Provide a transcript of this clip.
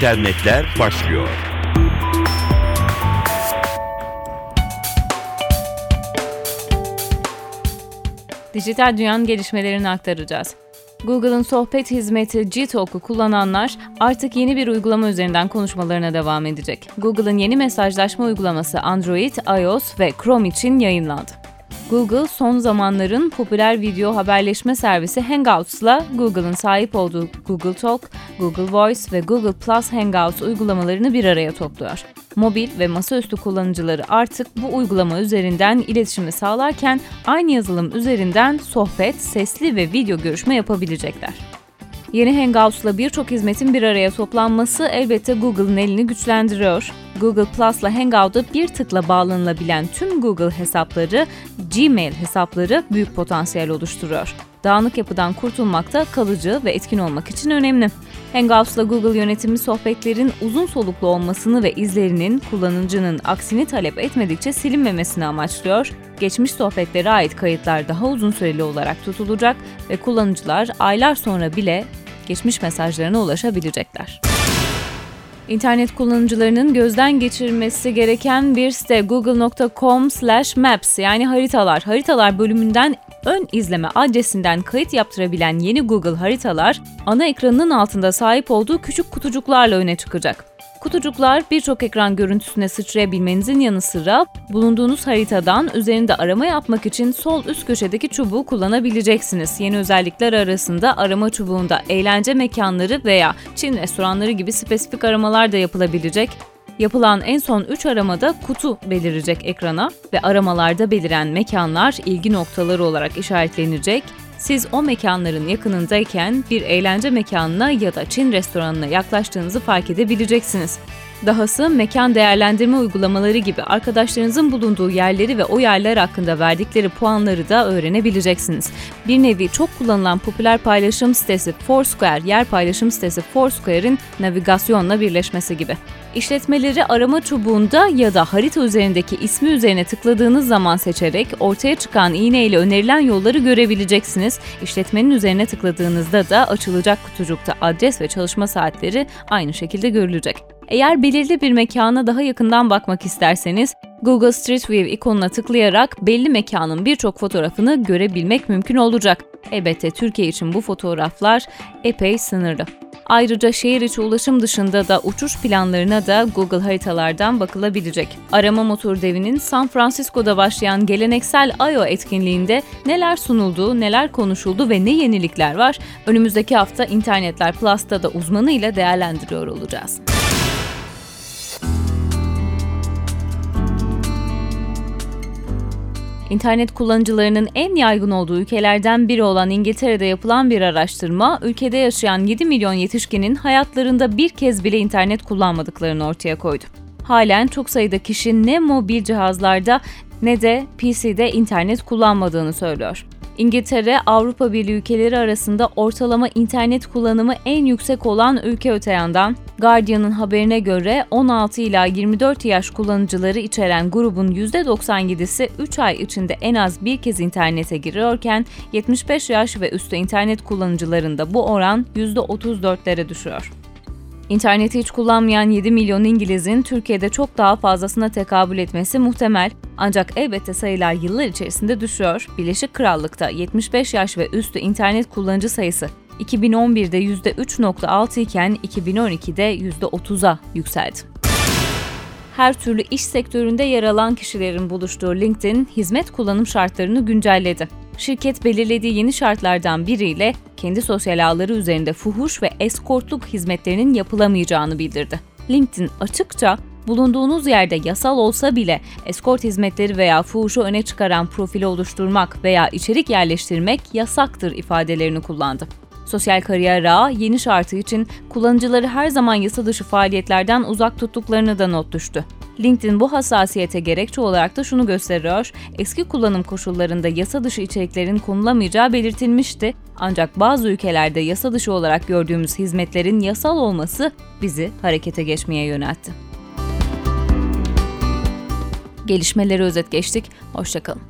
internetler başlıyor. Dijital dünyanın gelişmelerini aktaracağız. Google'ın sohbet hizmeti Gtalk'u kullananlar artık yeni bir uygulama üzerinden konuşmalarına devam edecek. Google'ın yeni mesajlaşma uygulaması Android, iOS ve Chrome için yayınlandı. Google son zamanların popüler video haberleşme servisi Hangouts'la Google'ın sahip olduğu Google Talk, Google Voice ve Google Plus Hangouts uygulamalarını bir araya topluyor. Mobil ve masaüstü kullanıcıları artık bu uygulama üzerinden iletişimi sağlarken aynı yazılım üzerinden sohbet, sesli ve video görüşme yapabilecekler. Yeni Hangouts'la birçok hizmetin bir araya toplanması elbette Google'ın elini güçlendiriyor. Google Plus'la Hangout'a bir tıkla bağlanılabilen tüm Google hesapları, Gmail hesapları büyük potansiyel oluşturuyor. Dağınık yapıdan kurtulmak da kalıcı ve etkin olmak için önemli. Hangouts'la Google yönetimi sohbetlerin uzun soluklu olmasını ve izlerinin kullanıcının aksini talep etmedikçe silinmemesini amaçlıyor. Geçmiş sohbetlere ait kayıtlar daha uzun süreli olarak tutulacak ve kullanıcılar aylar sonra bile geçmiş mesajlarına ulaşabilecekler. İnternet kullanıcılarının gözden geçirmesi gereken bir site google.com/maps yani haritalar. Haritalar bölümünden ön izleme adresinden kayıt yaptırabilen yeni Google haritalar ana ekranının altında sahip olduğu küçük kutucuklarla öne çıkacak. Kutucuklar birçok ekran görüntüsüne sıçrayabilmenizin yanı sıra bulunduğunuz haritadan üzerinde arama yapmak için sol üst köşedeki çubuğu kullanabileceksiniz. Yeni özellikler arasında arama çubuğunda eğlence mekanları veya Çin restoranları gibi spesifik aramalar da yapılabilecek. Yapılan en son 3 aramada kutu belirecek ekrana ve aramalarda beliren mekanlar ilgi noktaları olarak işaretlenecek siz o mekanların yakınındayken bir eğlence mekanına ya da Çin restoranına yaklaştığınızı fark edebileceksiniz. Dahası mekan değerlendirme uygulamaları gibi arkadaşlarınızın bulunduğu yerleri ve o yerler hakkında verdikleri puanları da öğrenebileceksiniz. Bir nevi çok kullanılan popüler paylaşım sitesi Foursquare, yer paylaşım sitesi Foursquare'in navigasyonla birleşmesi gibi. İşletmeleri arama çubuğunda ya da harita üzerindeki ismi üzerine tıkladığınız zaman seçerek ortaya çıkan iğne ile önerilen yolları görebileceksiniz. İşletmenin üzerine tıkladığınızda da açılacak kutucukta adres ve çalışma saatleri aynı şekilde görülecek. Eğer belirli bir mekana daha yakından bakmak isterseniz Google Street View ikonuna tıklayarak belli mekanın birçok fotoğrafını görebilmek mümkün olacak. Elbette Türkiye için bu fotoğraflar epey sınırlı. Ayrıca şehir içi ulaşım dışında da uçuş planlarına da Google haritalardan bakılabilecek. Arama motor devinin San Francisco'da başlayan geleneksel I.O. etkinliğinde neler sunuldu, neler konuşuldu ve ne yenilikler var önümüzdeki hafta İnternetler Plus'ta da uzmanıyla değerlendiriyor olacağız. İnternet kullanıcılarının en yaygın olduğu ülkelerden biri olan İngiltere'de yapılan bir araştırma, ülkede yaşayan 7 milyon yetişkinin hayatlarında bir kez bile internet kullanmadıklarını ortaya koydu. Halen çok sayıda kişi ne mobil cihazlarda ne de PC'de internet kullanmadığını söylüyor. İngiltere, Avrupa Birliği ülkeleri arasında ortalama internet kullanımı en yüksek olan ülke öte yandan. Guardian'ın haberine göre 16 ila 24 yaş kullanıcıları içeren grubun %97'si 3 ay içinde en az bir kez internete giriyorken 75 yaş ve üstü internet kullanıcılarında bu oran %34'lere düşüyor. İnterneti hiç kullanmayan 7 milyon İngiliz'in Türkiye'de çok daha fazlasına tekabül etmesi muhtemel. Ancak elbette sayılar yıllar içerisinde düşüyor. Birleşik Krallık'ta 75 yaş ve üstü internet kullanıcı sayısı 2011'de %3.6 iken 2012'de %30'a yükseldi. Her türlü iş sektöründe yer alan kişilerin buluştuğu LinkedIn, hizmet kullanım şartlarını güncelledi. Şirket belirlediği yeni şartlardan biriyle kendi sosyal ağları üzerinde fuhuş ve eskortluk hizmetlerinin yapılamayacağını bildirdi. LinkedIn açıkça bulunduğunuz yerde yasal olsa bile eskort hizmetleri veya fuhuşu öne çıkaran profili oluşturmak veya içerik yerleştirmek yasaktır ifadelerini kullandı. Sosyal kariyer ağı yeni şartı için kullanıcıları her zaman yasa dışı faaliyetlerden uzak tuttuklarını da not düştü. LinkedIn bu hassasiyete gerekçe olarak da şunu gösteriyor. Eski kullanım koşullarında yasa dışı içeriklerin konulamayacağı belirtilmişti. Ancak bazı ülkelerde yasa dışı olarak gördüğümüz hizmetlerin yasal olması bizi harekete geçmeye yöneltti. Gelişmeleri özet geçtik. Hoşçakalın.